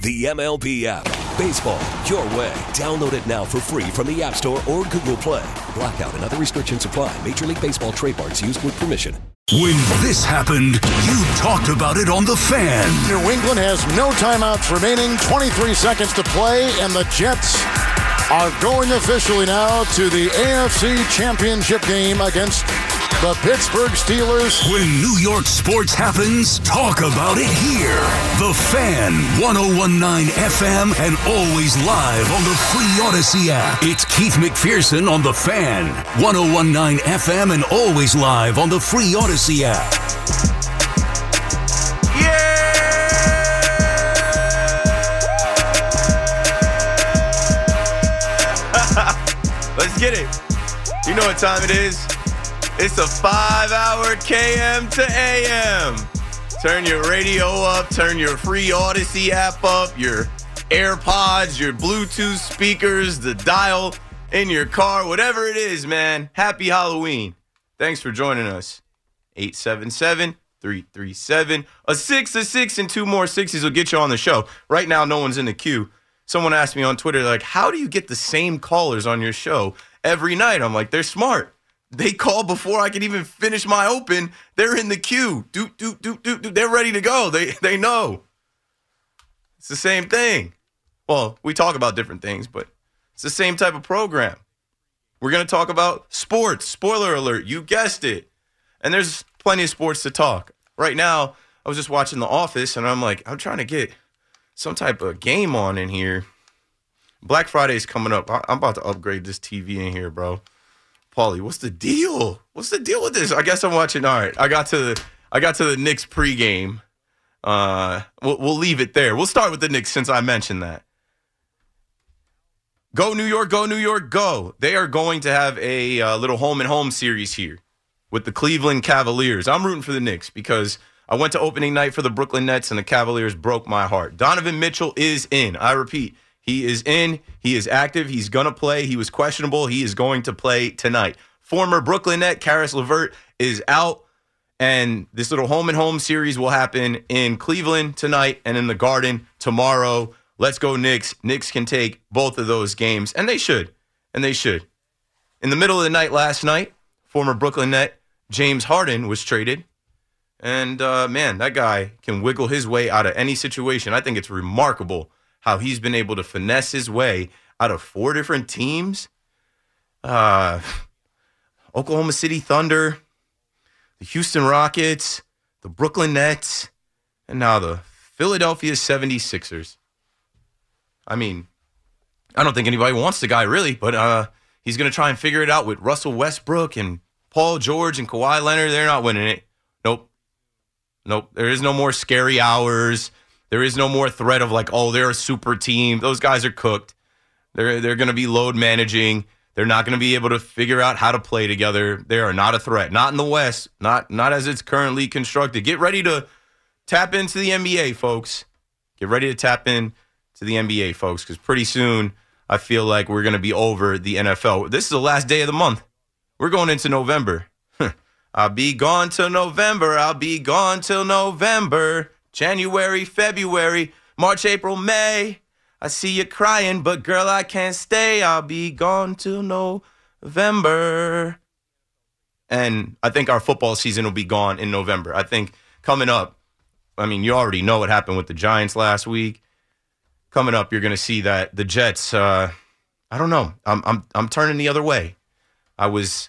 The MLB app. Baseball, your way. Download it now for free from the App Store or Google Play. Blackout and other restrictions apply. Major League Baseball trademarks used with permission. When this happened, you talked about it on The Fan. New England has no timeouts remaining, 23 seconds to play, and the Jets are going officially now to the AFC Championship game against the Pittsburgh Steelers. When New York sports happens, talk about it here. The Fan, 1019 FM, and always live on the free Audacy app. It's Keith McPherson on The Fan, 1019 FM, and always live on the free Audacy app. Yeah! Let's get it. You know what time it is. It's a five hour KM to AM. Turn your radio up, turn your free Audacy app up, your AirPods, your Bluetooth speakers, the dial in your car, whatever it is, man. Happy Halloween. Thanks for joining us. 877 337 a six, a six, and two more sixes will get you on the show. Right now, no one's in the queue. Someone asked me on Twitter, like, how do you get the same callers on your show every night? I'm like, they're smart. They call before I can even finish my open. They're in the queue. Do, do, do, do, do. They're ready to go. They, they know. It's the same thing. Well, we talk about different things, but it's the same type of program. We're going to talk about sports. Spoiler alert, you guessed it. And there's plenty of sports to talk. Right now, I was just watching The Office and I'm like, I'm trying to get some type of game on in here. Black Friday's coming up. I'm about to upgrade this TV in here, bro. Paulie, what's the deal? What's the deal with this? I guess I'm watching. All right, I got to the I got to the Knicks pregame. Uh, we'll, we'll leave it there. We'll start with the Knicks since I mentioned that. Go New York, go New York, go! They are going to have a uh, little home and home series here with the Cleveland Cavaliers. I'm rooting for the Knicks because I went to opening night for the Brooklyn Nets and the Cavaliers broke my heart. Donovan Mitchell is in. I repeat, he is in. He is active. He's going to play. He was questionable. He is going to play tonight. Former Brooklyn Net Caris LeVert is out. And this little home and home series will happen in Cleveland tonight and in the Garden tomorrow. Let's go, Knicks. Knicks can take both of those games, and they should. And they should. In the middle of the night last night, former Brooklyn Net James Harden was traded. And uh, man, that guy can wiggle his way out of any situation. I think it's remarkable how he's been able to finesse his way out of four different teams. Uh, Oklahoma City Thunder, the Houston Rockets, the Brooklyn Nets, and now the Philadelphia 76ers. I mean, I don't think anybody wants the guy really, but uh, he's going to try and figure it out with Russell Westbrook and Paul George and Kawhi Leonard. They're not winning it. Nope. Nope. There is no more scary hours. There is no more threat of like, oh, they're a super team. Those guys are cooked. They're they're going to be load managing. They're not going to be able to figure out how to play together. They are not a threat. Not in the West. Not not as it's currently constructed. Get ready to tap into the NBA, folks. Get ready to tap in to the NBA, folks, because pretty soon I feel like we're going to be over the NFL. This is the last day of the month. We're going into November. I'll be gone till November. I'll be gone till November. January, February, March, April, May. I see you crying, but girl, I can't stay. I'll be gone till November. And I think our football season will be gone in November. I think coming up, I mean, you already know what happened with the Giants last week. Coming up, you're going to see that the Jets. Uh, I don't know. I'm I'm I'm turning the other way. I was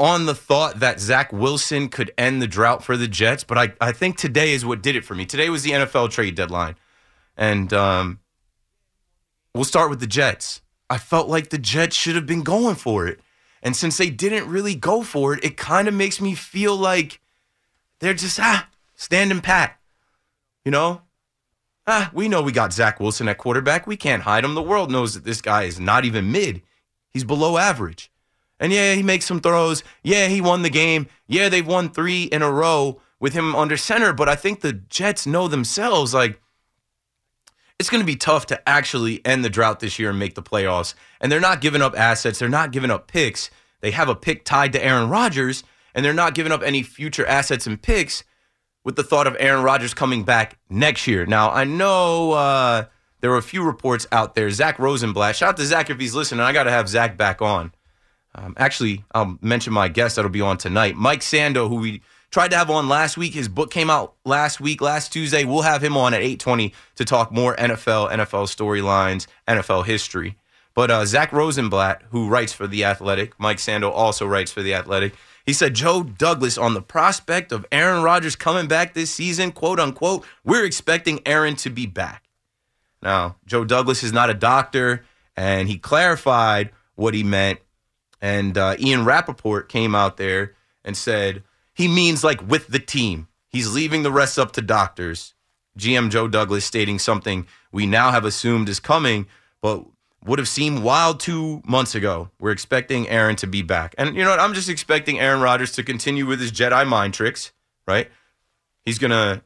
on the thought that Zach Wilson could end the drought for the Jets, but I, I think today is what did it for me. Today was the NFL trade deadline. And um, we'll start with the Jets. I felt like the Jets should have been going for it. And since they didn't really go for it, it kind of makes me feel like they're just, ah, standing pat. You know? Ah, we know we got Zach Wilson at quarterback. We can't hide him. The world knows that this guy is not even mid, he's below average. And yeah, he makes some throws. Yeah, he won the game. Yeah, they've won three in a row with him under center. But I think the Jets know themselves like it's going to be tough to actually end the drought this year and make the playoffs. And they're not giving up assets. They're not giving up picks. They have a pick tied to Aaron Rodgers, and they're not giving up any future assets and picks with the thought of Aaron Rodgers coming back next year. Now, I know uh, there were a few reports out there. Zach Rosenblatt, shout out to Zach if he's listening. I got to have Zach back on. Um, actually, I'll mention my guest that'll be on tonight, Mike Sando, who we tried to have on last week. His book came out last week, last Tuesday. We'll have him on at 8:20 to talk more NFL, NFL storylines, NFL history. But uh, Zach Rosenblatt, who writes for The Athletic, Mike Sando also writes for The Athletic. He said, Joe Douglas, on the prospect of Aaron Rodgers coming back this season, quote unquote, we're expecting Aaron to be back. Now, Joe Douglas is not a doctor, and he clarified what he meant. And uh, Ian Rapoport came out there and said, he means like with the team. He's leaving the rest up to doctors. GM Joe Douglas stating something we now have assumed is coming, but would have seemed wild two months ago. We're expecting Aaron to be back. And you know what? I'm just expecting Aaron Rodgers to continue with his Jedi mind tricks, right? He's going to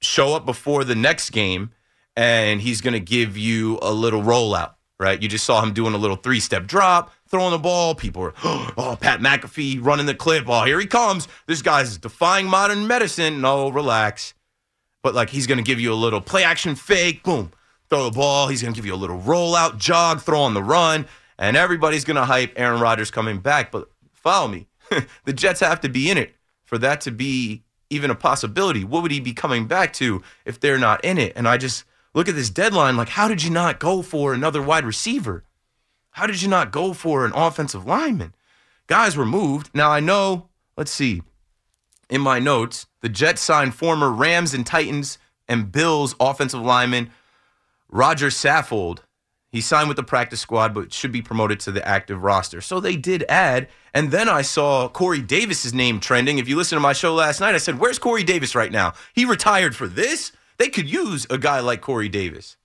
show up before the next game and he's going to give you a little rollout, right? You just saw him doing a little three step drop, throwing the ball. People are, oh, Pat McAfee running the clip. Oh, here he comes. This guy's defying modern medicine. No, relax. But like he's going to give you a little play action fake, boom, throw the ball. He's going to give you a little rollout, jog, throw on the run, and everybody's going to hype Aaron Rodgers coming back. But follow me. the Jets have to be in it for that to be even a possibility. What would he be coming back to if they're not in it? And I just look at this deadline like, how did you not go for another wide receiver? How did you not go for an offensive lineman? Guys were moved. Now I know, let's see, in my notes, the Jets signed former Rams and Titans and Bills offensive lineman Rodger Saffold. He signed with the practice squad, but should be promoted to the active roster. So they did add. And then I saw Corey Davis's name trending. If you listen to my show last night, I said, Where's Corey Davis right now? He retired for this? They could use a guy like Corey Davis.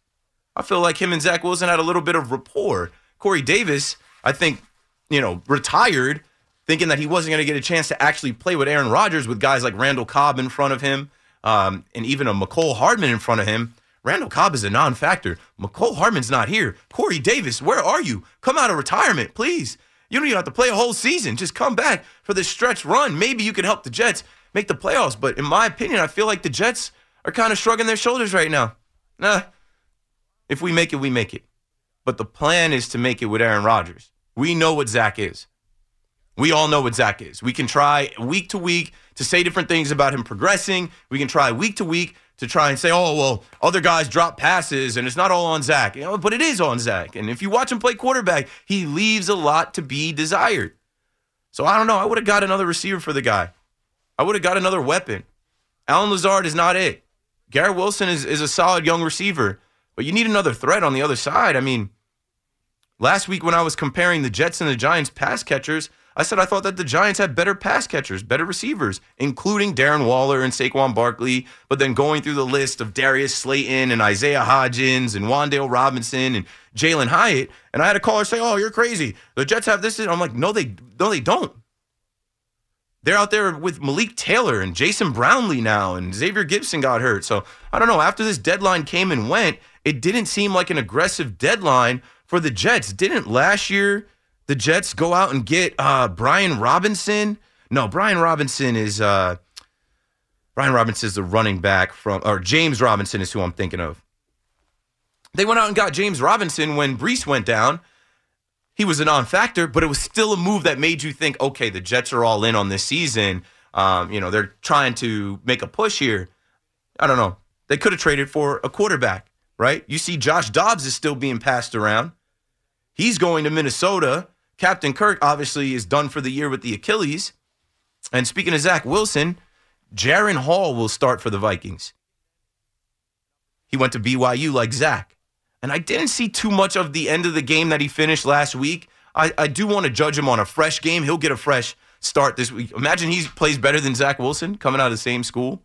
I feel like him and Zach Wilson had a little bit of rapport. Corey Davis, I think, you know, retired thinking that he wasn't going to get a chance to actually play with Aaron Rodgers with guys like Randall Cobb in front of him um, and even a Mecole Hardman in front of him. Randall Cobb is a non factor. Mecole Hardman's not here. Corey Davis, where are you? Come out of retirement, please. You don't even have to play a whole season. Just come back for this stretch run. Maybe you can help the Jets make the playoffs. But in my opinion, I feel like the Jets are kind of shrugging their shoulders right now. Nah, if we make it, we make it. But the plan is to make it with Aaron Rodgers. We know what Zach is. We all know what Zach is. We can try week to week to say different things about him progressing. We can try week to week to try and say, oh, well, other guys drop passes and it's not all on Zach. You know, but it is on Zach. And if you watch him play quarterback, he leaves a lot to be desired. So I don't know. I would have got another receiver for the guy. I would have got another weapon. Allen Lazard is not it. Garrett Wilson is, is a solid young receiver, but you need another threat on the other side. I mean, Last week, when I was comparing the Jets and the Giants pass catchers, I said I thought that the Giants had better pass catchers, better receivers, including Darren Waller and Saquon Barkley. But then going through the list of Darius Slayton and Isaiah Hodgins and Wan'Dale Robinson and Jalin Hyatt, and I had a caller say, "Oh, you're crazy. The Jets have this." I'm like, "No, they no, they don't." They're out there with Malik Taylor and Jason Brownlee now, and Xavier Gipson got hurt. So I don't know. After this deadline came and went, it didn't seem like an aggressive deadline for the Jets. Didn't last year the Jets go out and get uh, Brian Robinson? No, Brian Robinson is uh, Brian Robinson is the running back from, or James Robinson is who I'm thinking of. They went out and got James Robinson when Breece went down. He was a non-factor, but it was still a move that made you think, okay, the Jets are all in on this season. Um, you know, they're trying to make a push here. I don't know. They could have traded for a quarterback, right? You see, Josh Dobbs is still being passed around. He's going to Minnesota. Captain Kirk obviously is done for the year with the Achilles. And speaking of Zach Wilson, Jaren Hall will start for the Vikings. He went to BYU like Zach. And I didn't see too much of the end of the game that he finished last week. I, I do want to judge him on a fresh game. He'll get a fresh start this week. Imagine he plays better than Zach Wilson coming out of the same school.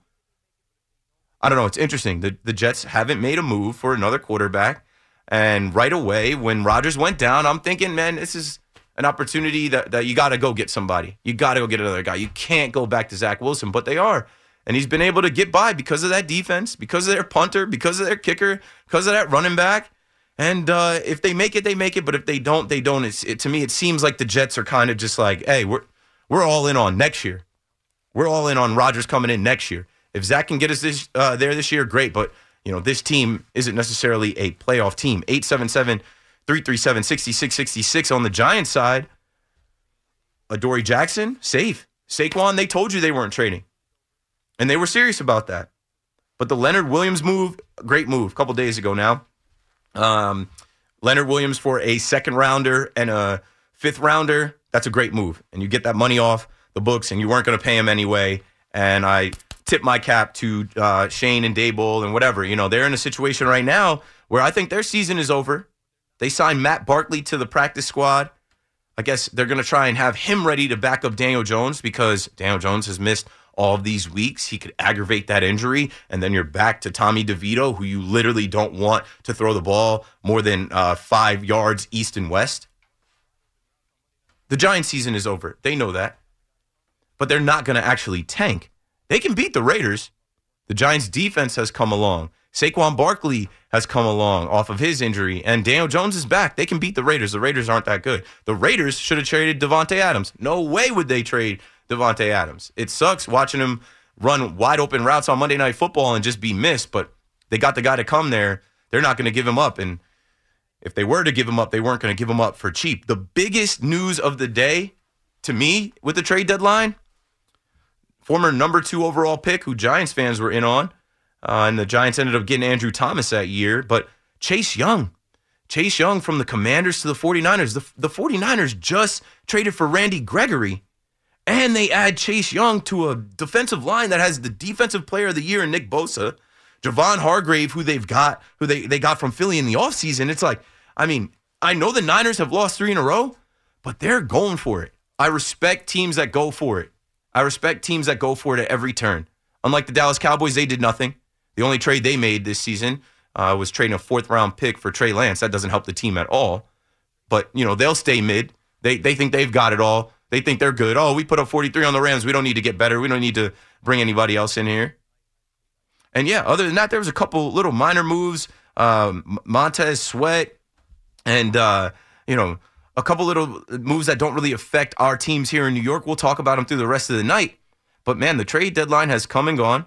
I don't know. It's interesting. The, the Jets haven't made a move for another quarterback. And right away, when Rodgers went down, I'm thinking, man, this is an opportunity that, that you got to go get somebody. You got to go get another guy. You can't go back to Zach Wilson, but they are. And he's been able to get by because of that defense, because of their punter, because of their kicker, because of that running back. And uh, if they make it, they make it. But if they don't, they don't. It, to me, it seems like the Jets are kind of just like, hey, we're we're all in on next year. We're all in on Rodgers coming in next year. If Zach can get us this uh, there this year, great. But you know, this team isn't necessarily a playoff team. 877 337 6666 on the Giants side. Adoree Jackson, safe. Saquon, they told you they weren't trading. And they were serious about that. But the Leonard Williams move, great move, a couple days ago now. Um, Leonard Williams for a second rounder and a fifth rounder, that's a great move. And you get that money off the books, and you weren't going to pay him anyway. And I tip my cap to uh, Schoen and Daboll and whatever. You know, they're in a situation right now where I think their season is over. They signed Matt Barkley to the practice squad. I guess they're going to try and have him ready to back up Daniel Jones because Daniel Jones has missed all of these weeks. He could aggravate that injury, and then you're back to Tommy DeVito, who you literally don't want to throw the ball more than uh, five yards east and west. The Giants season is over. They know that. But they're not going to actually tank. They can beat the Raiders. The Giants defense has come along. Saquon Barkley has come along off of his injury, and Daniel Jones is back. They can beat the Raiders. The Raiders aren't that good. The Raiders should have traded Davante Adams. No way would they trade Davante Adams. It sucks watching him run wide open routes on Monday Night Football and just be missed, but they got the guy to come there. They're not going to give him up. And if they were to give him up, they weren't going to give him up for cheap. The biggest news of the day to me with the trade deadline former number two overall pick, who Giants fans were in on. Uh, and the Giants ended up getting Andrew Thomas that year. But Chase Young, Chase Young from the Commanders to the 49ers. The, the 49ers just traded for Randy Gregory. And they add Chase Young to a defensive line that has the defensive player of the year in Nick Bosa, Javon Hargrave, who they've got, who they, they got from Philly in the offseason. It's like, I mean, I know the Niners have lost three in a row, but they're going for it. I respect teams that go for it. I respect teams that go for it at every turn. Unlike the Dallas Cowboys, they did nothing. The only trade they made this season uh, was trading a fourth round pick for Trey Lance. That doesn't help the team at all. But you know they'll stay mid. They they think they've got it all. They think they're good. Oh, we put up 43 on the Rams. We don't need to get better. We don't need to bring anybody else in here. And yeah, other than that, there was a couple little minor moves. Um, Montez Sweat and uh, you know a couple little moves that don't really affect our teams here in New York. We'll talk about them through the rest of the night. But man, the trade deadline has come and gone.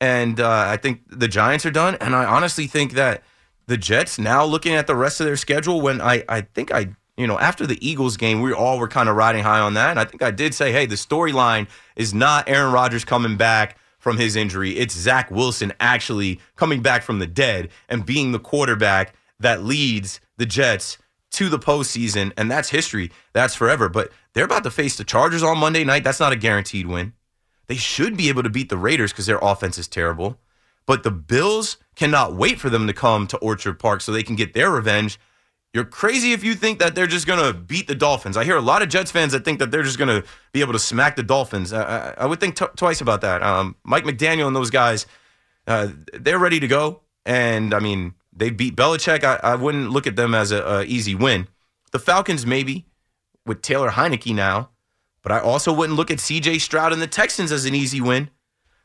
And uh, I think the Giants are done. And I honestly think that the Jets, now looking at the rest of their schedule, when I, I think I, you know, after the Eagles game, we all were kind of riding high on that. And I think I did say, hey, the storyline is not Aaron Rodgers coming back from his injury. It's Zach Wilson actually coming back from the dead and being the quarterback that leads the Jets to the postseason, and that's history. That's forever. But they're about to face the Chargers on Monday night. That's not a guaranteed win. They should be able to beat the Raiders because their offense is terrible. But the Bills cannot wait for them to come to Orchard Park so they can get their revenge. You're crazy if you think that they're just going to beat the Dolphins. I hear a lot of Jets fans that think that they're just going to be able to smack the Dolphins. I, I would think t- twice about that. Um, Mike McDaniel and those guys, uh, they're ready to go. And I mean, they beat Belichick. I, I wouldn't look at them as an easy win. The Falcons maybe with Taylor Heinicke now, but I also wouldn't look at C.J. Stroud and the Texans as an easy win.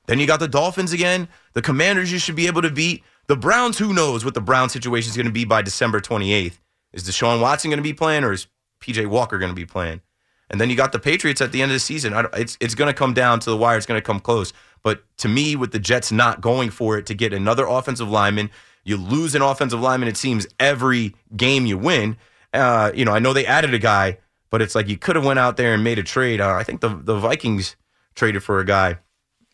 Then you got the Dolphins again. The Commanders you should be able to beat. The Browns, who knows what the Brown situation is going to be by December 28th? Is Deshaun Watson going to be playing or is PJ Walker going to be playing? And then you got the Patriots at the end of the season. it's it's going to come down to the wire. It's going to come close. But to me, with the Jets not going for it to get another offensive lineman, you lose an offensive lineman, it seems, every game you win. Uh, you know, I know they added a guy, but it's like you could have went out there and made a trade. Uh, I think the the Vikings traded for a guy.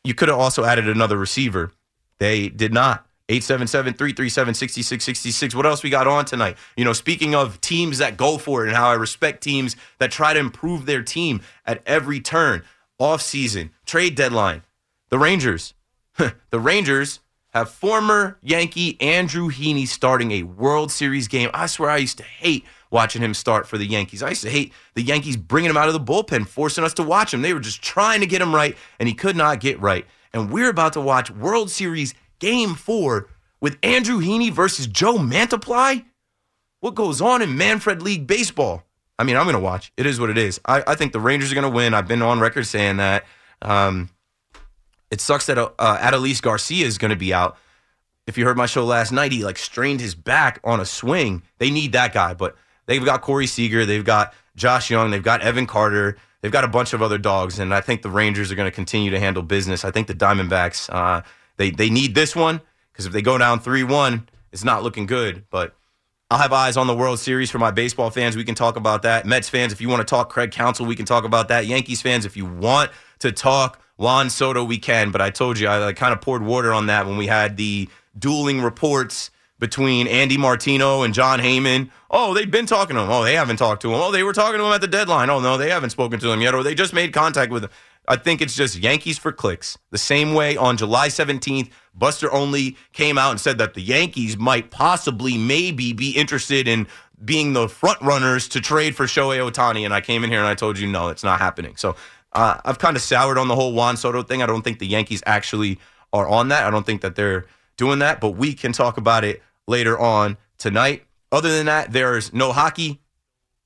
You could have also added another receiver. They did not. 877-337-6666. What else we got on tonight? You know, speaking of teams that go for it and how I respect teams that try to improve their team at every turn, off season, trade deadline. The Rangers. the Rangers have former Yankee Andrew Heaney starting a World Series game. I swear I used to hate watching him start for the Yankees. I used to hate the Yankees bringing him out of the bullpen, forcing us to watch him. They were just trying to get him right, and he could not get right. And we're about to watch World Series Game 4 with Andrew Heaney versus Joe Mantiply. What goes on in Manfred League Baseball? I mean, I'm going to watch. It is what it is. I, I think the Rangers are going to win. I've been on record saying that. Um, it sucks that uh, Adolis Garcia is going to be out. If you heard my show last night, he like strained his back on a swing. They need that guy, but they've got Corey Seager, they've got Josh Jung, they've got Evan Carter, they've got a bunch of other dogs, and I think the Rangers are going to continue to handle business. I think the Diamondbacks uh, they they need this one because if they go down three one, it's not looking good. But I'll have eyes on the World Series for my baseball fans. We can talk about that. Mets fans, if you want to talk Craig Counsell, we can talk about that. Yankees fans, if you want to talk Juan Soto, we can. But I told you, I like, kind of poured water on that when we had the dueling reports between Andy Martino and Jon Heyman. Oh, they've been talking to him. Oh, they haven't talked to him. Oh, they were talking to him at the deadline. Oh, no, they haven't spoken to him yet. Or they just made contact with him. I think it's just Yankees for clicks. The same way on July 17th, Buster Olney came out and said that the Yankees might possibly, maybe be interested in being the front runners to trade for Shohei Ohtani. And I came in here and I told you, no, it's not happening. So uh, I've kind of soured on the whole Juan Soto thing. I don't think the Yankees actually are on that. I don't think that they're doing that, but we can talk about it later on tonight. Other than that, there's no hockey,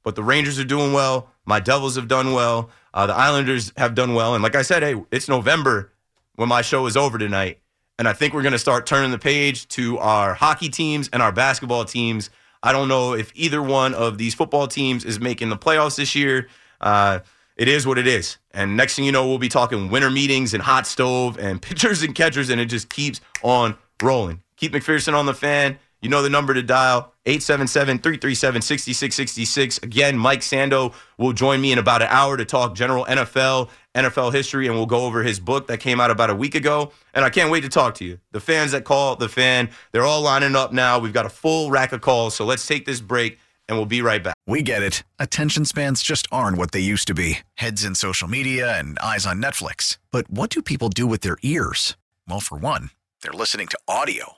but the Rangers are doing well. My Devils have done well. Uh, the Islanders have done well. And like I said, hey, it's November when my show is over tonight. And I think we're going to start turning the page to our hockey teams and our basketball teams. I don't know if either one of these football teams is making the playoffs this year. Uh, it is what it is. And next thing you know, we'll be talking winter meetings and hot stove and pitchers and catchers, and it just keeps on rolling. Keith McPherson on the fan. You know the number to dial 877 337 6666. Again, Mike Sando will join me in about an hour to talk general NFL, NFL history, and we'll go over his book that came out about a week ago. And I can't wait to talk to you. The fans that call the fan, they're all lining up now. We've got a full rack of calls. So let's take this break and we'll be right back. We get it. Attention spans just aren't what they used to be heads in social media and eyes on Netflix. But what do people do with their ears? Well, for one, they're listening to audio.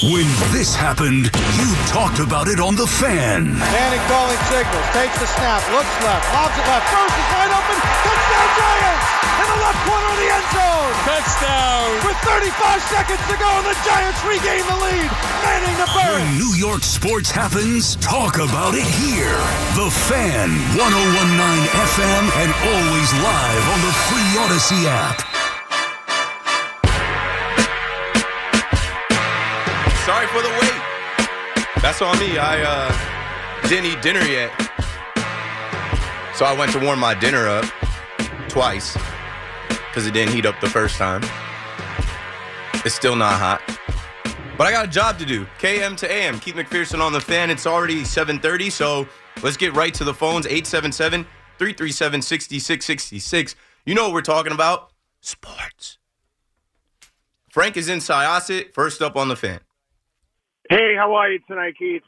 When this happened, you talked about it on The Fan. Manning calling signals, takes the snap, looks left, lobs it left, first is wide open, touchdown Giants! In the left corner of the end zone! Touchdown! With 35 seconds to go, and the Giants regain the lead! Manning to Burns! When New York sports happens, talk about it here. The Fan, 1019 FM, and always live on the free Audacy app. Sorry for the wait. That's on me. I uh, didn't eat dinner yet. So I went to warm my dinner up twice because it didn't heat up the first time. It's still not hot. But I got a job to do. KM to AM. Keith McPherson on the fan. It's already 7:30, so let's get right to the phones. 877-337-6666. You know what we're talking about? Sports. Frank is in Syosset. First up on the fan. Hey, how are you tonight, Keith?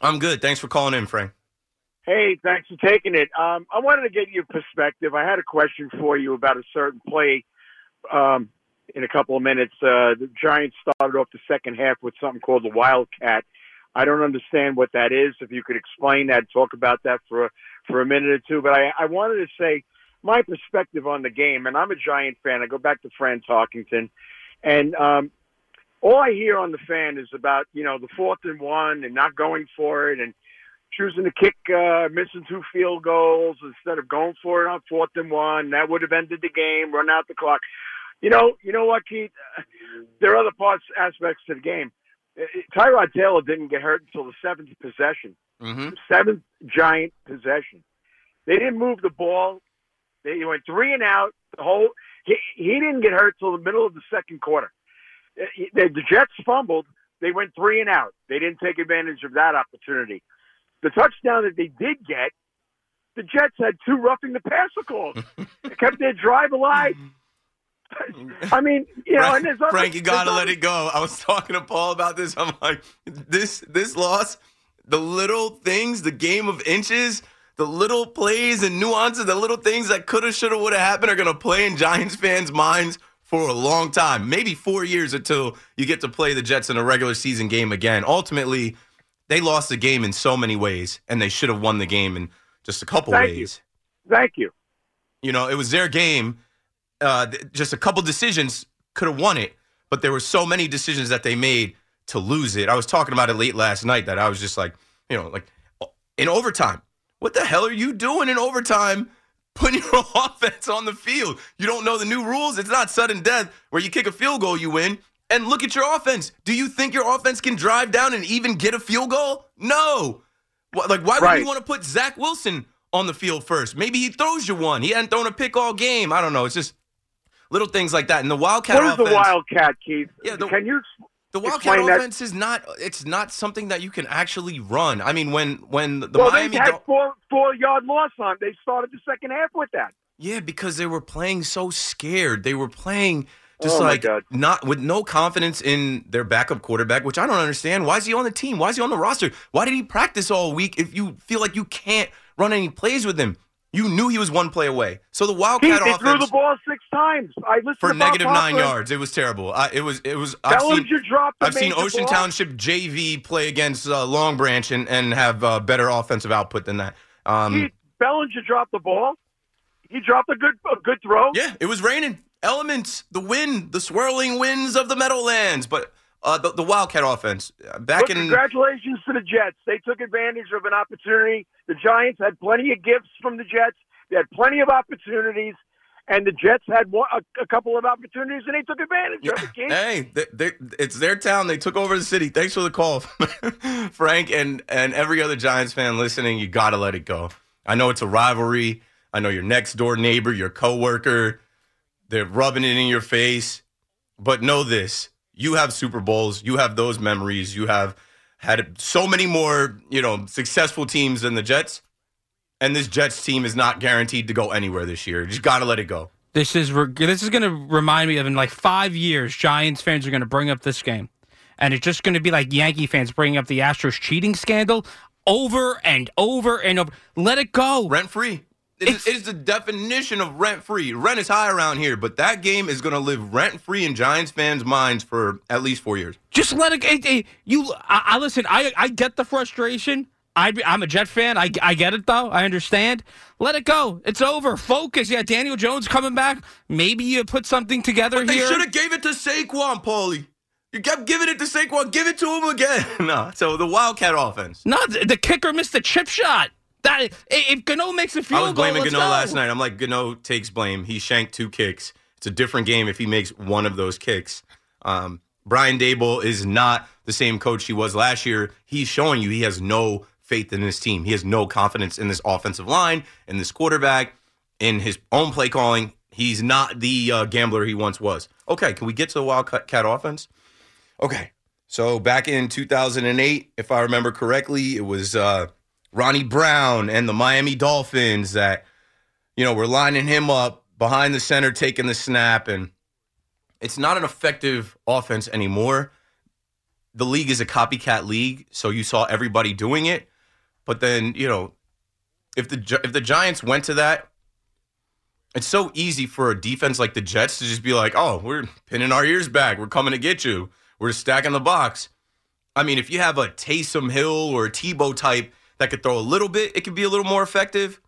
I'm good. Thanks for calling in, Frank. Hey, thanks for taking it. Um, I wanted to get your perspective. I had a question for you about a certain play um, in a couple of minutes. Uh, the Giants started off the second half with something called the Wildcat. I don't understand what that is. If you could explain that, talk about that for for a minute or two. But I, I wanted to say my perspective on the game, and I'm a Giant fan. I go back to Fran Tarkenton, and um, all I hear on the fan is about you know the fourth and one and not going for it and choosing to kick, uh, missing two field goals instead of going for it on fourth and one. That would have ended the game, run out the clock. You know, you know what, Keith? There are other parts, aspects to the game. Tyrod Taylor didn't get hurt until the seventh possession, mm-hmm. seventh giant possession. They didn't move the ball. They went three and out. The whole he, he didn't get hurt till the middle of the second quarter the Jets fumbled. They went three and out. They didn't take advantage of that opportunity. The touchdown that they did get, the Jets had two roughing the passer calls. it kept their drive alive. I mean, you know, Frank, and there's other, Frank, you gotta let it go. I was talking to Paul about this. I'm like, this this loss, the little things, the game of inches, the little plays and nuances, the little things that coulda, shoulda, woulda happened are gonna play in Giants fans' minds for a long time, maybe four years until you get to play the Jets in a regular season game again. Ultimately, they lost the game in so many ways, and they should have won the game in just a couple Thank ways. You. Thank you. You know, it was their game. Uh, just a couple decisions could have won it, but there were so many decisions that they made to lose it. I was talking about it late last night that I was just like, you know, like in overtime. What the hell are you doing in overtime? Putting your offense on the field. You don't know the new rules. It's not sudden death where you kick a field goal, you win. And look at your offense. Do you think your offense can drive down and even get a field goal? No. Like, why Right. would you want to put Zach Wilson on the field first? Maybe he throws you one. He hadn't thrown a pick all game. I don't know. It's just little things like that. And the Wildcat What is offense. the Wildcat, Keith? Yeah, the- Can you? The Wildcat offense is not it's not something that you can actually run. I mean when when the well, Miami they had four four yard loss on. They started the second half with that. Yeah, because they were playing so scared. They were playing just Oh, like not with no confidence in their backup quarterback, which I don't understand. Why is he on the team? Why is he on the roster? Why did he practice all week if you feel like you can't run any plays with him? You knew he was one play away. So the Wildcat they threw the ball six times. I listened for negative nine yards. It was terrible. I, it was it was I've seen Bellinger dropped I've seen Ocean ball. Township JV play against uh, Long Branch and, and have uh, better offensive output than that. Um, Keith, Bellinger dropped the ball. He dropped a good a good throw. yeah, it was raining. Elements, the wind, the swirling winds of the Meadowlands. But uh, the, the Wildcat offense, uh, back Look, in congratulations to the Jets. They took advantage of an opportunity. The Giants had plenty of gifts from the Jets. They had plenty of opportunities, and the Jets had one, a, a couple of opportunities, and they took advantage of it. Hey, they, they, it's their town. They took over the city. Thanks for the call, Frank, and and every other Giants fan listening. You got to let it go. I know it's a rivalry. I know your next door neighbor, your coworker. They're rubbing it in your face, but know this: you have Super Bowls. You have those memories. You have had so many more, you know, successful teams than the Jets. And this Jets team is not guaranteed to go anywhere this year. You just got to let it go. This is this is going to remind me of in like five years, Giants fans are going to bring up this game, and it's just going to be like Yankee fans bringing up the Astros cheating scandal over and over and over. Let it go. Rent free. It is, it is the definition of rent free. Rent is high around here, but that game is going to live rent free in Giants fans' minds for at least four years. Just let it. it, it- you, I, I listen. I I get the frustration. I, I'm a Jet fan. I, I get it though. I understand. Let it go. It's over. Focus. Yeah, Daniel Jones coming back. Maybe you put something together They here. They should have gave it to Saquon, Paulie. You kept giving it to Saquon. Give it to him again. no. So the Wildcat offense. No, the, the kicker missed the chip shot. That if Gano makes a field goal, I was blaming Gano go. last night. I'm like, Gano takes blame. He shanked two kicks. It's a different game if he makes one of those kicks. Um, Brian Daboll is not the same coach he was last year. He's showing you he has no faith in his team. He has no confidence in this offensive line, in this quarterback, in his own play calling. He's not the uh, gambler he once was. Okay, can we get to the Wildcat offense? Okay, so back in 2008, if I remember correctly, it was uh, Ronnie Brown and the Miami Dolphins that, you know, were lining him up behind the center, taking the snap, and it's not an effective offense anymore. The league is a copycat league, so you saw everybody doing it. But then, you know, if the if the Giants went to that, it's so easy for a defense like the Jets to just be like, "Oh, we're pinning our ears back. We're coming to get you. We're stacking the box." I mean, if you have a Taysom Hill or a Tebow type that could throw a little bit, it could be a little more effective.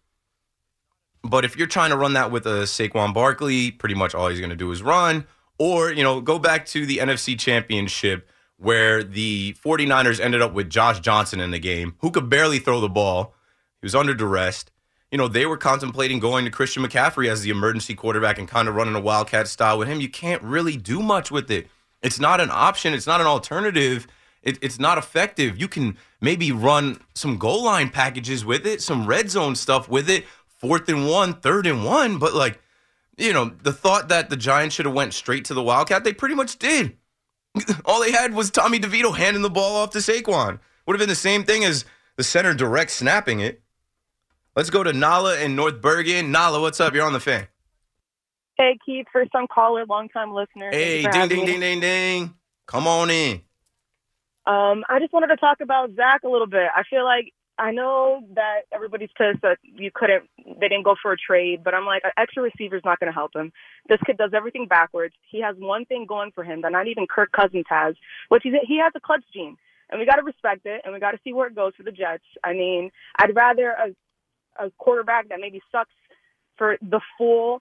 But if you're trying to run that with a Saquon Barkley, pretty much all he's going to do is run. Or, you know, go back to the NFC Championship where the 49ers ended up with Josh Johnson in the game, who could barely throw the ball. He was under duress. You know, they were contemplating going to Christian McCaffrey as the emergency quarterback and kind of running a Wildcat style with him. You can't really do much with it. It's not an option, it's not an alternative. It, it's not effective. You can maybe run some goal line packages with it, some red zone stuff with it, fourth and one, third and one. But like, you know, the thought that the Giants should have went straight to the Wildcat, they pretty much did. All they had was Tommy DeVito handing the ball off to Saquon. Would have been the same thing as the center direct snapping it. Let's go to Nala in North Bergen. Nala, what's up? You're on the fan. Hey, Keith, first time caller, long time listener. Hey, ding, ding, me. ding, ding, ding. Come on in. Um, I just wanted to talk about Zach a little bit. I feel like I know that everybody's pissed that you couldn't they didn't go for a trade, but I'm like, an extra receiver's not going to help him. This kid does everything backwards. He has one thing going for him that not even Kirk Cousins has, which is he has a clutch gene, and we got to respect it, and we got to see where it goes for the Jets. I mean, I'd rather a, a quarterback that maybe sucks for the full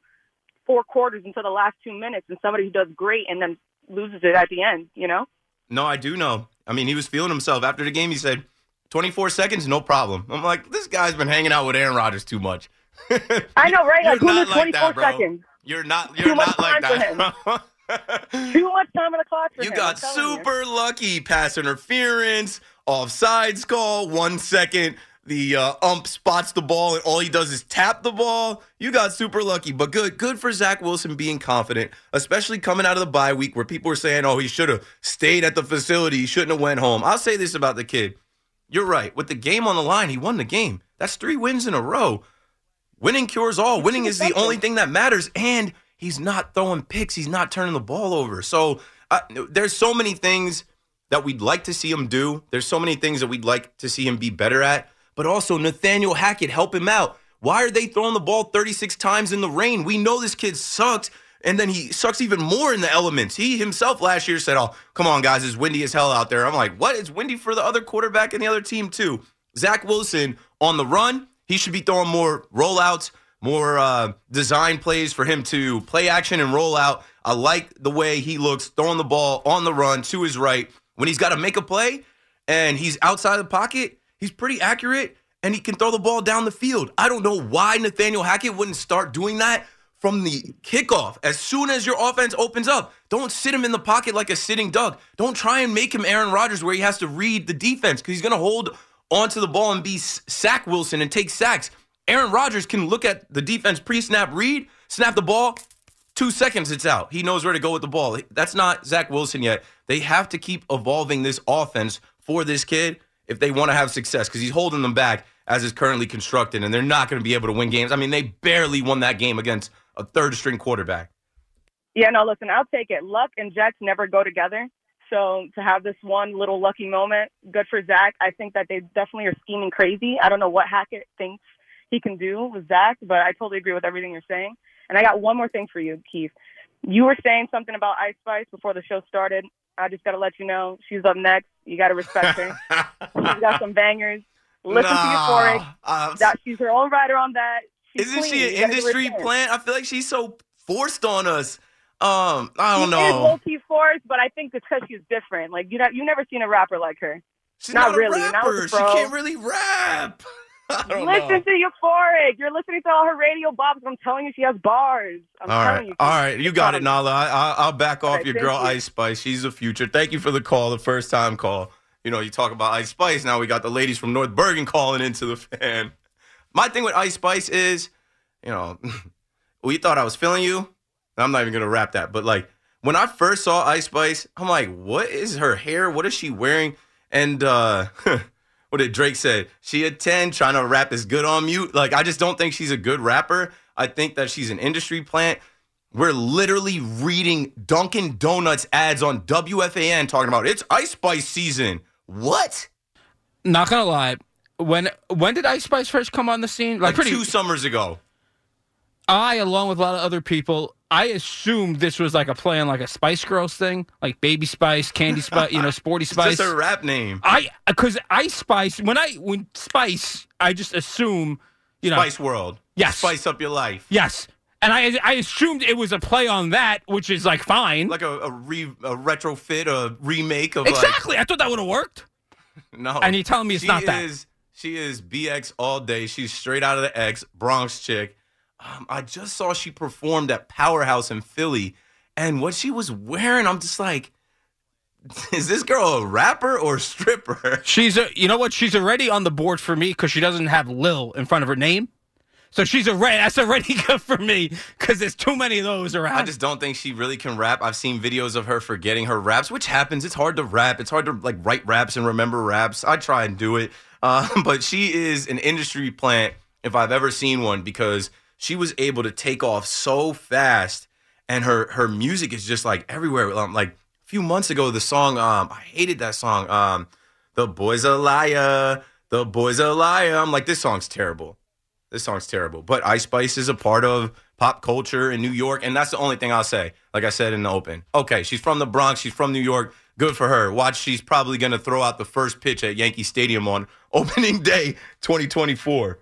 four quarters until the last two minutes and somebody who does great and then loses it at the end. You know? No, I do know. I mean, he was feeling himself after the game. He said, 24 seconds, no problem. I'm like, this guy's been hanging out with Aaron Rodgers too much. I know, right? Like, who knew 24 like that, seconds? You're not. You're much not like that. Too much time on the clock for You him. got I'm you. super lucky. Pass interference, offsides call, one second. The uh, ump spots the ball, and all he does is tap the ball. You got super lucky, but good, good for Zach Wilson being confident, especially coming out of the bye week where people were saying, "Oh, he should have stayed at the facility. He shouldn't have went home." I'll say this about the kid: You're right. With the game on the line, he won the game. That's three wins in a row. Winning cures all. Winning is the only thing that matters. And he's not throwing picks. He's not turning the ball over. So uh, there's so many things that we'd like to see him do. There's so many things that we'd like to see him be better at. But also Nathaniel Hackett, help him out. Why are they throwing the ball 36 times in the rain? We know this kid sucks. And then he sucks even more in the elements. He himself last year said, Oh, come on, guys, it's windy as hell out there. I'm like, what? It's windy for the other quarterback and the other team, too. Zach Wilson on the run, he should be throwing more rollouts, more uh, design plays for him to play action and roll out. I like the way he looks throwing the ball on the run to his right. When he's got to make a play and he's outside the pocket, he's pretty accurate and he can throw the ball down the field. I don't know why Nathaniel Hackett wouldn't start doing that from the kickoff. As soon as your offense opens up, don't sit him in the pocket like a sitting duck. Don't try and make him Aaron Rodgers where he has to read the defense because he's going to hold onto the ball and be sack Wilson and take sacks. Aaron Rodgers can look at the defense pre-snap read, snap the ball, two seconds it's out. He knows where to go with the ball. That's not Zach Wilson yet. They have to keep evolving this offense for this kid if they want to have success because he's holding them back as is currently constructed, and they're not going to be able to win games. I mean, they barely won that game against a third string quarterback. Yeah, no, listen, I'll take it. Luck and Jets never go together. So to have this one little lucky moment, good for Zach. I think that they definitely are scheming crazy. I don't know what Hackett thinks he can do with Zach, but I totally agree with everything you're saying. And I got one more thing for you, Keith. You were saying something about Ice Spice before the show started. I just got to let you know she's up next. You got to respect her. she's got some bangers. Listen Nah, to Euphoric. uh, that she's her own writer on that. She's Isn't clean. she an gotta industry plant? I feel like she's so forced on us. Um, I don't know. She is know. multi-force, but I think it's because she's different. Like you know, you've never seen a rapper like her. She's not, not, really. Not. She can't really rap. Listen know. to Euphoric. You're listening to all her radio bops. I'm telling you, she has bars. I'm All telling right, you. all right, you got it, Nala. I, I, I'll back off right, your girl you. Ice Spice. She's the future. Thank you for the call, the first time call. You know, you talk about Ice Spice. Now we got the ladies from North Bergen calling into the fan. My thing with Ice Spice is, you know, we thought I was feeling you. I'm not even gonna rap that, but like when I first saw Ice Spice, I'm like, what is her hair? What is she wearing? And uh what did Drake said? She a 10 trying to rap is good on mute. Like, I just don't think she's a good rapper. I think that she's an industry plant. We're literally reading Dunkin' Donuts ads on WFAN talking about it's Ice Spice season. What? Not gonna lie. When when did Ice Spice first come on the scene? Like pretty. two summers ago. I, along with a lot of other people, I assumed this was like a play on like a Spice Girls thing, like Baby Spice, Candy Spice, you know, Sporty It's Spice. just a rap name. I because I Spice when I when Spice, I just assume, you know, Spice World. Yes. Spice up your life. yes, and I I assumed it was a play on that, which is like fine. Like a, a, re, a retrofit, a remake of exactly, I thought that would have worked. No. And you're telling me it's she not that? She is BX all day. She's straight out of the X, Bronx chick. Um, I just saw she performed at Powerhouse in Philly, and what she was wearing, I'm just like, is this girl a rapper or a stripper? She's a, you know what? She's already on the board for me because she doesn't have Lil in front of her name. So she's already that's already good for me because there's too many of those around. I just don't think she really can rap. I've seen videos of her forgetting her raps, which happens. It's hard to rap. It's hard to like write raps and remember raps. I try and do it, uh, but she is an industry plant if I've ever seen one because she was able to take off so fast, and her her music is just like everywhere. Um, like a few months ago, the song um, I hated that song. Um, the boy's a liar. The boy's a liar. I'm like, this song's terrible. This song's terrible. But Ice Spice is a part of pop culture in New York, and that's the only thing I'll say. Like I said in the open. Okay, she's from the Bronx, she's from New York. Good for her. Watch, she's probably going to throw out the first pitch at Yankee Stadium on opening day 2024.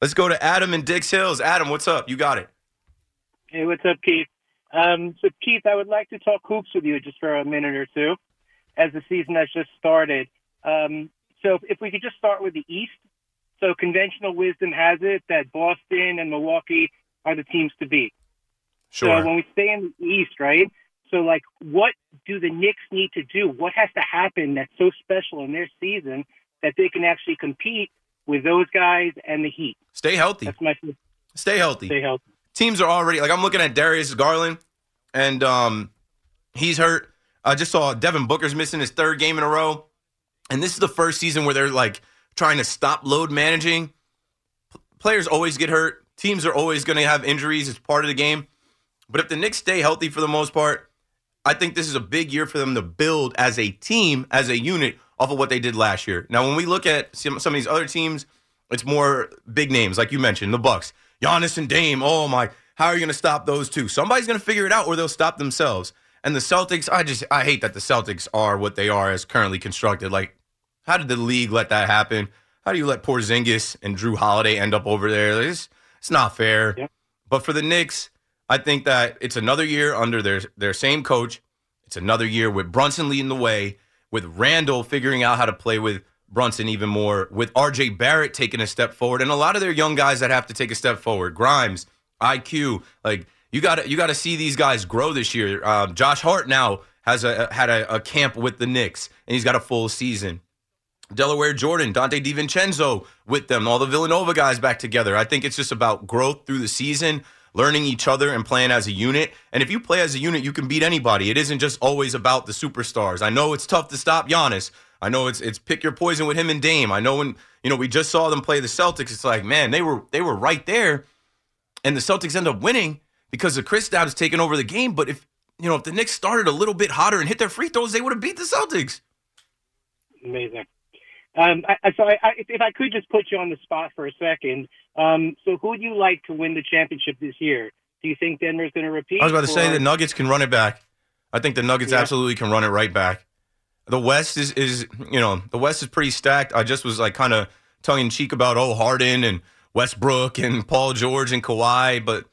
Let's go to Adam in Dix Hills. Adam, what's up? You got it. Hey, what's up, Keith? Um, so, Keith, I would like to talk hoops with you just for a minute or two as the season has just started. Um, so, if we could just start with the East. So, conventional wisdom has it that Boston and Milwaukee are the teams to beat. Sure. So, when we stay in the East, right? So, like, what do the Knicks need to do? What has to happen that's so special in their season that they can actually compete with those guys and the Heat? Stay healthy. That's my thing. Stay healthy. stay healthy. teams are already like I'm looking at Darius Garland, and um, he's hurt. I just saw Devin Booker's missing his third game in a row, and this is the first season where they're like trying to stop load managing. Players always get hurt. Teams are always going to have injuries. It's part of the game. But if the Knicks stay healthy for the most part, I think this is a big year for them to build as a team, as a unit, off of what they did last year. Now, when we look at some, some of these other teams, it's more big names, like you mentioned, the Bucks, Giannis and Dame. Oh my, how are you going to stop those two? Somebody's going to figure it out, or they'll stop themselves. And the Celtics, I just I hate that the Celtics are what they are as currently constructed. Like, how did the league let that happen? How do you let Porzingis and Jrue Holiday end up over there? It's, it's not fair. Yep. But for the Knicks, I think that it's another year under their their same coach. It's another year with Brunson leading the way, with Randle figuring out how to play with Brunson even more, with RJ Barrett taking a step forward, and a lot of their young guys that have to take a step forward. Grimes, IQ, like you got to you got to see these guys grow this year. Um, Josh Hart now has a had a, a camp with the Knicks, and he's got a full season. Delaware Jordan, Donte DiVincenzo with them, all the Villanova guys back together. I think it's just about growth through the season, learning each other and playing as a unit. And if you play as a unit, you can beat anybody. It isn't just always about the superstars. I know it's tough to stop Giannis. I know it's it's pick your poison with him and Dame. I know when you know we just saw them play the Celtics. It's like man, they were they were right there, and the Celtics end up winning because of Chris Kristaps taking over the game. But if you know if the Knicks started a little bit hotter and hit their free throws, they would have beat the Celtics. Amazing. Um, I, so I, I, if I could just put you on the spot for a second, um, so who would you like to win the championship this year? Do you think Denver's going to repeat? I was about to say the Nuggets can run it back. I think the Nuggets Yeah. absolutely can run it right back. The West is is you know the West is pretty stacked. I just was like kind of tongue in cheek about oh Harden and Westbrook and Paul George and Kawhi, but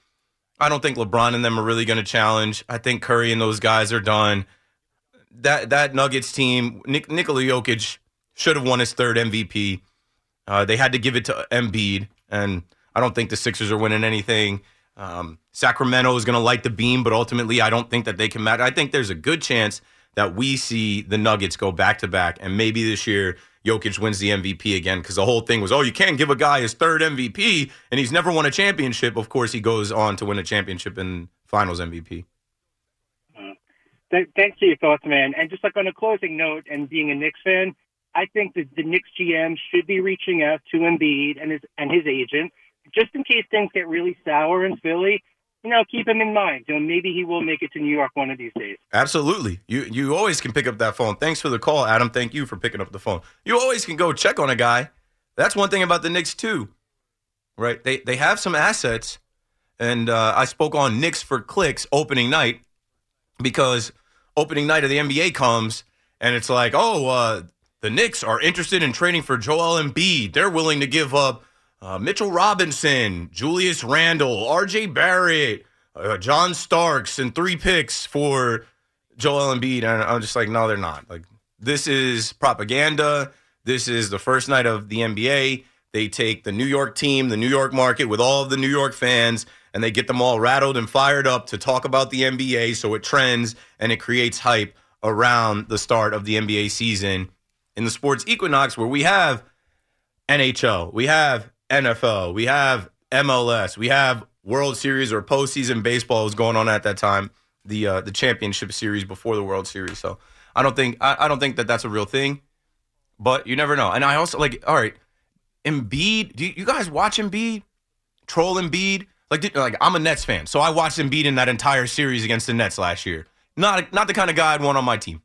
I don't think LeBron and them are really going to challenge. I think Curry and those guys are done. That that Nuggets team, Nik- Nikola Jokic should have won his third MVP. Uh, they had to give it to Embiid, and I don't think the Sixers are winning anything. Um, Sacramento is going to light the beam, but ultimately, I don't think that they can match. I think there's a good chance that we see the Nuggets go back to back, and maybe this year Jokic wins the MVP again because the whole thing was, oh, you can't give a guy his third MVP, and he's never won a championship. Of course, he goes on to win a championship and Finals MVP. Th- thanks for your thoughts, man. And just like on a closing note, and being a Knicks fan, I think that the Knicks GM should be reaching out to Embiid and his and his agent, just in case things get really sour in Philly. You know, keep him in mind. You know, maybe he will make it to New York one of these days. Absolutely. You you always can pick up that phone. Thanks for the call, Adam. Thank you for picking up the phone. You always can go check on a guy. That's one thing about the Knicks too. Right? They they have some assets. And uh, I spoke on Knicks for clicks opening night because opening night of the NBA comes and it's like, oh, uh, the Knicks are interested in trading for Joel Embiid. They're willing to give up uh, Mitchell Robinson, Julius Randle, R.J. Barrett, uh, John Starks, and three picks for Joel Embiid. And I'm just like, no, they're not. Like, this is propaganda. This is the first night of the NBA. They take the New York team, the New York market, with all of the New York fans, and they get them all rattled and fired up to talk about the NBA so it trends and it creates hype around the start of the NBA season in the sports equinox where we have NHL, we have NFL, we have MLS, we have World Series or postseason baseball was going on at that time, the uh, the championship series before the World Series. So I don't think I, I don't think that that's a real thing, but you never know. And I also like all right, Embiid. Do you, you guys watch Embiid? Troll Embiid? Like did- like I'm a Nets fan, so I watched Embiid in that entire series against the Nets last year. Not not the kind of guy I'd want on my team.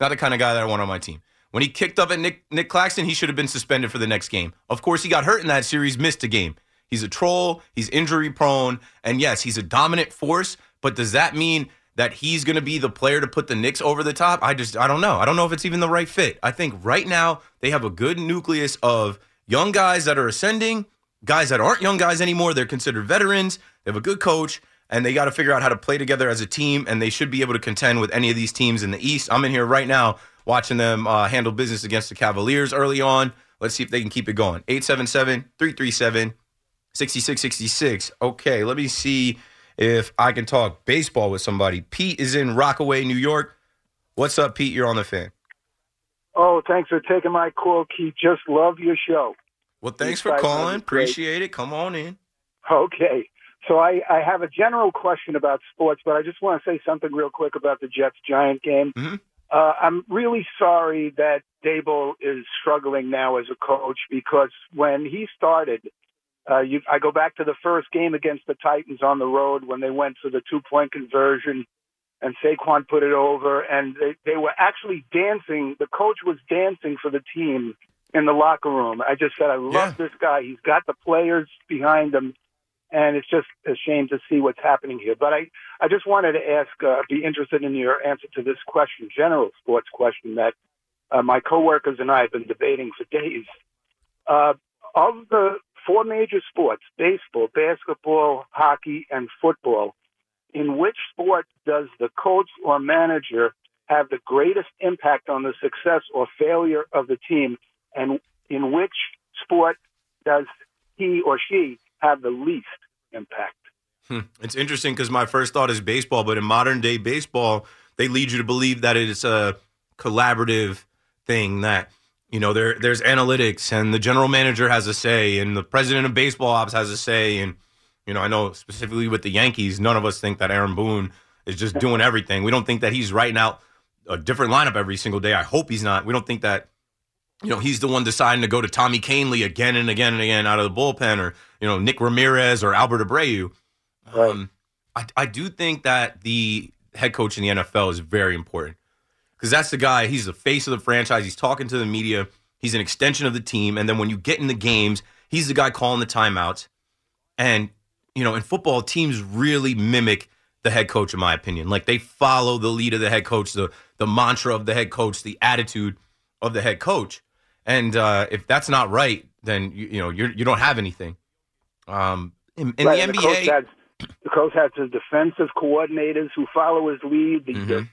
Not the kind of guy that I want on my team. When he kicked up at Nick Nick Claxton, he should have been suspended for the next game. Of course, he got hurt in that series, missed a game. He's a troll. He's injury prone. And yes, he's a dominant force. But does that mean that he's going to be the player to put the Knicks over the top? I just, I don't know. I don't know if it's even the right fit. I think right now they have a good nucleus of young guys that are ascending, guys that aren't young guys anymore. They're considered veterans. They have a good coach, and they got to figure out how to play together as a team, and they should be able to contend with any of these teams in the East. I'm in here right now watching them uh, handle business against the Cavaliers early on. Let's see if they can keep it going. 877 337 6666. Okay, let me see if I can talk baseball with somebody. Pete is in Rockaway, New York. What's up, Pete? You're on the fan. Oh, thanks for taking my call, Keith. Just love your show. Well, thanks for calling. Appreciate it. Come on in. Okay. So I, I have a general question about sports, but I just want to say something real quick about the Jets Giant game. Mm-hmm. Uh, I'm really sorry that Daboll is struggling now as a coach because when he started, uh, you, I go back to the first game against the Titans on the road when they went for the two point conversion and Saquon put it over and they, they were actually dancing. The coach was dancing for the team in the locker room. I just said, I love Yeah. this guy. He's got the players behind him. And it's just a shame to see what's happening here. But I, I just wanted to ask, uh, be interested in your answer to this question, general sports question that uh, my coworkers and I have been debating for days. Uh, of the four major sports, baseball, basketball, hockey, and football, in which sport does the coach or manager have the greatest impact on the success or failure of the team? And in which sport does he or she have the least impact? Hmm. It's interesting because my first thought is baseball, but in modern day baseball, they lead you to believe that it's a collaborative thing that you know there there's analytics and the general manager has a say and the president of baseball ops has a say and you know I know specifically with the Yankees, none of us think that Aaron Boone is just doing everything. We don't think that he's writing out a different lineup every single day. I hope he's not. We don't think that you know, he's the one deciding to go to Tommy Kahnle again and again and again out of the bullpen, or you know, Nick Ramirez or Albert Abreu. Um, I, I do think that the head coach in the NFL is very important because that's the guy. He's the face of the franchise. He's talking to the media. He's an extension of the team. And then when you get in the games, he's the guy calling the timeouts. And you know, in football, teams really mimic the head coach, in my opinion. Like they follow the lead of the head coach, the the mantra of the head coach, the attitude of the head coach. And uh, if that's not right, then you, you know you're, you don't have anything. Um, in, in Right, the NBA, coach has, the coach has his defensive coordinators who follow his lead. The, the,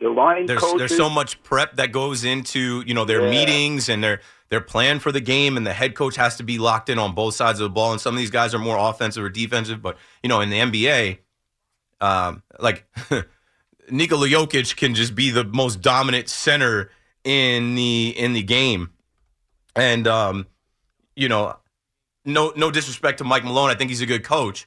the line Mm-hmm. there's coaches. there's so much prep that goes into you know their Yeah. meetings and their their plan for the game, and the head coach has to be locked in on both sides of the ball. And some of these guys are more offensive or defensive, but you know in the NBA, um, like Nikola Jokic can just be the most dominant center in the in the game, and um, you know, no no disrespect to Mike Malone, I think he's a good coach,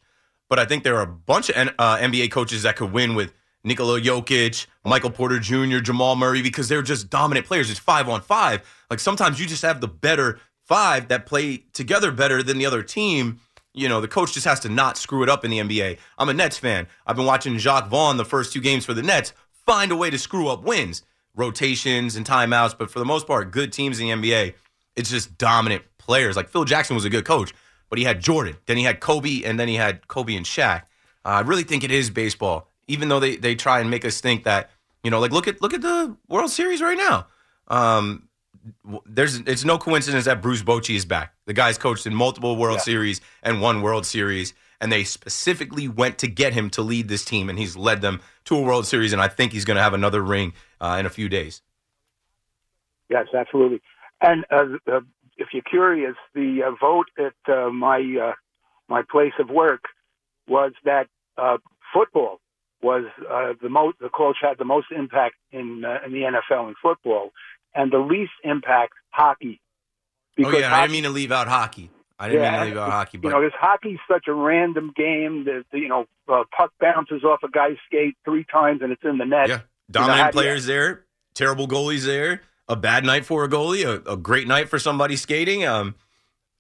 but I think there are a bunch of uh, NBA coaches that could win with Nikola Jokic, Michael Porter Jr., Jamal Murray because they're just dominant players. It's five on five. Like sometimes you just have the better five that play together better than the other team. You know, the coach just has to not screw it up in the NBA. I'm a Nets fan. I've been watching Jacque Vaughn the first two games for the Nets find a way to screw up wins, rotations and timeouts. But for the most part, good teams in the NBA, it's just dominant players. Like Phil Jackson was a good coach, but he had Jordan, then he had Kobe, and then he had Kobe and Shaq. Uh, I really think it is baseball, even though they they try and make us think that you know, like look at look at the World Series right now. Um, there's it's no coincidence that Bruce Bochy is back. The guy's coached in multiple World Series and won World Series, and they specifically went to get him to lead this team, and he's led them to a World Series, and I think he's going to have another ring uh, in a few days. Yes, absolutely. And uh, uh, if you're curious, the uh, vote at uh, my uh, my place of work was that uh, football was uh, the most. The coach had the most impact in uh, in the NFL in football, and the least impact hockey. oh yeah, I hockey- didn't mean to leave out hockey. I didn't mean to leave out hockey, you but know, this hockey's such a random game. that you know, puck bounces off a guy's skate three times and it's in the net. Yeah, You know, dominant you- players there, terrible goalies there, a bad night for a goalie, a, a great night for somebody skating. Um,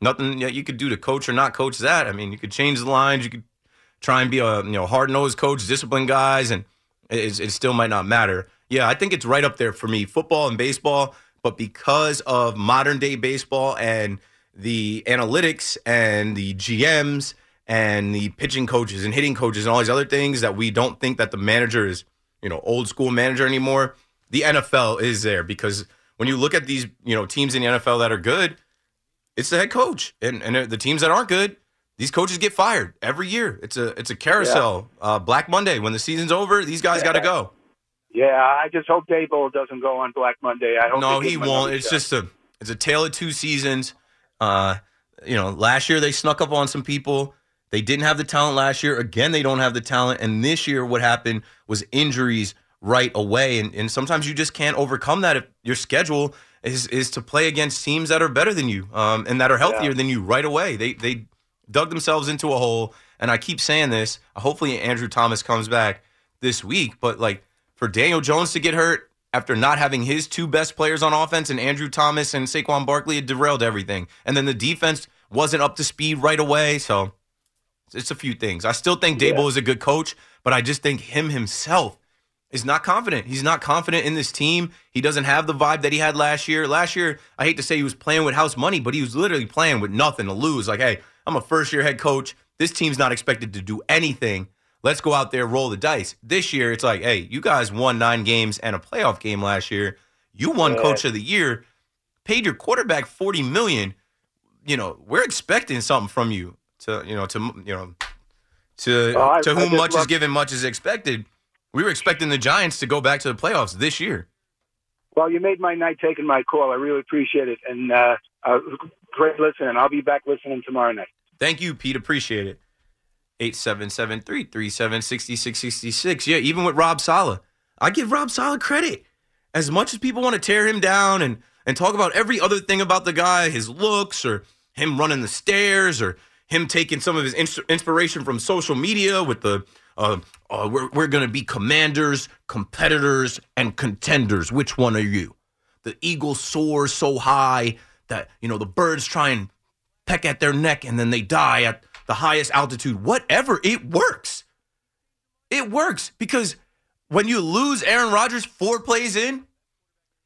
nothing that you could do to coach or not coach that. I mean, you could change the lines, you could try and be a you know hard nosed coach, discipline guys, and it, it still might not matter. Yeah, I think it's right up there for me, football and baseball. But because of modern day baseball and the analytics and the GMs and the pitching coaches and hitting coaches and all these other things that we don't think that the manager is, you know, old school manager anymore. The NFL is there because when you look at these, you know, teams in the NFL that are good, it's the head coach, and and the teams that aren't good, these coaches get fired every year. It's a it's a carousel. Yeah. Uh, Black Monday when the season's over, these guys got to go. Yeah, I just hope Daboll doesn't go on Black Monday. I hope no, he won't. It's just a it's a tale of two seasons. Uh, you know, last year they snuck up on some people. They didn't have the talent last year. Again, they don't have the talent. And this year, what happened was injuries right away. And, and sometimes you just can't overcome that if your schedule is is to play against teams that are better than you um, and that are healthier yeah. than you right away. They they dug themselves into a hole. And I keep saying this. Hopefully, Andrew Thomas comes back this week. But like for Daniel Jones to get hurt after not having his two best players on offense and Andrew Thomas and Saquon Barkley, it derailed everything. And then the defense wasn't up to speed right away. So it's a few things. I still think Daboll yeah. is a good coach, but I just think him himself is not confident. He's not confident in this team. He doesn't have the vibe that he had last year. Last year, I hate to say he was playing with house money, but he was literally playing with nothing to lose. Like, hey, I'm a first year head coach. This team's not expected to do anything. Let's go out there, roll the dice. This year, it's like, hey, you guys won nine games and a playoff game last year. You won yeah. coach of the year, paid your quarterback 40 million. You know, we're expecting something from you to, you know, to, you know, to, oh, I, to whom much love- is given, much is expected we were expecting the Giants to go back to the playoffs this year. Well, you made my night taking my call. I really appreciate it. And uh, uh, great listening. I'll be back listening tomorrow night. Thank you, Pete. Appreciate it. 877 337 6666. Yeah, even with Rob Saleh, I give Rob Saleh credit. As much as people want to tear him down and, and talk about every other thing about the guy, his looks or him running the stairs or him taking some of his inspiration from social media with the uh, uh, we're, we're going to be commanders, competitors, and contenders. Which one are you? The eagle soars so high that, you know, the birds try and peck at their neck and then they die at the highest altitude. Whatever, it works. It works because when you lose Aaron Rodgers four plays in,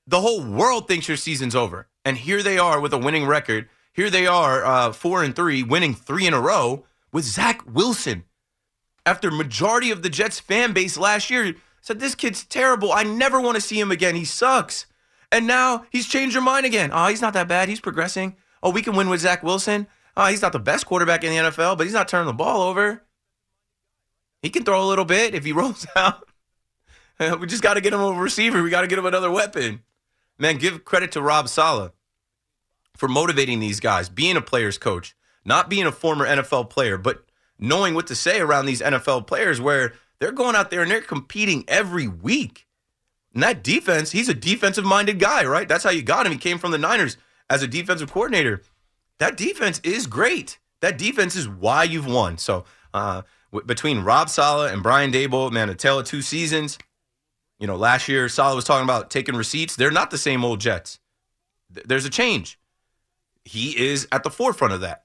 the whole world thinks your season's over. And here they are with a winning record. Here they are, uh, four and three, winning three in a row with Zach Wilson after majority of the Jets fan base last year said this kid's terrible. I never want to see him again. He sucks. And now he's changed your mind again. Oh, he's not that bad. He's progressing. Oh, we can win with Zach Wilson. Oh, he's not the best quarterback in the NFL, but he's not turning the ball over. He can throw a little bit if he rolls out. we just got to get him a receiver. We got to get him another weapon. Man, give credit to Rob Saleh for motivating these guys, being a player's coach, not being a former NFL player, but knowing what to say around these NFL players where they're going out there and they're competing every week. And that defense, he's a defensive minded guy, right? That's how you got him. He came from the Niners as a defensive coordinator. That defense is great. That defense is why you've won. So, uh, w- between Rob Saleh and Brian Daboll, man, a tale of two seasons. You know, last year Saleh was talking about taking receipts. They're not the same old Jets. Th- there's a change. He is at the forefront of that.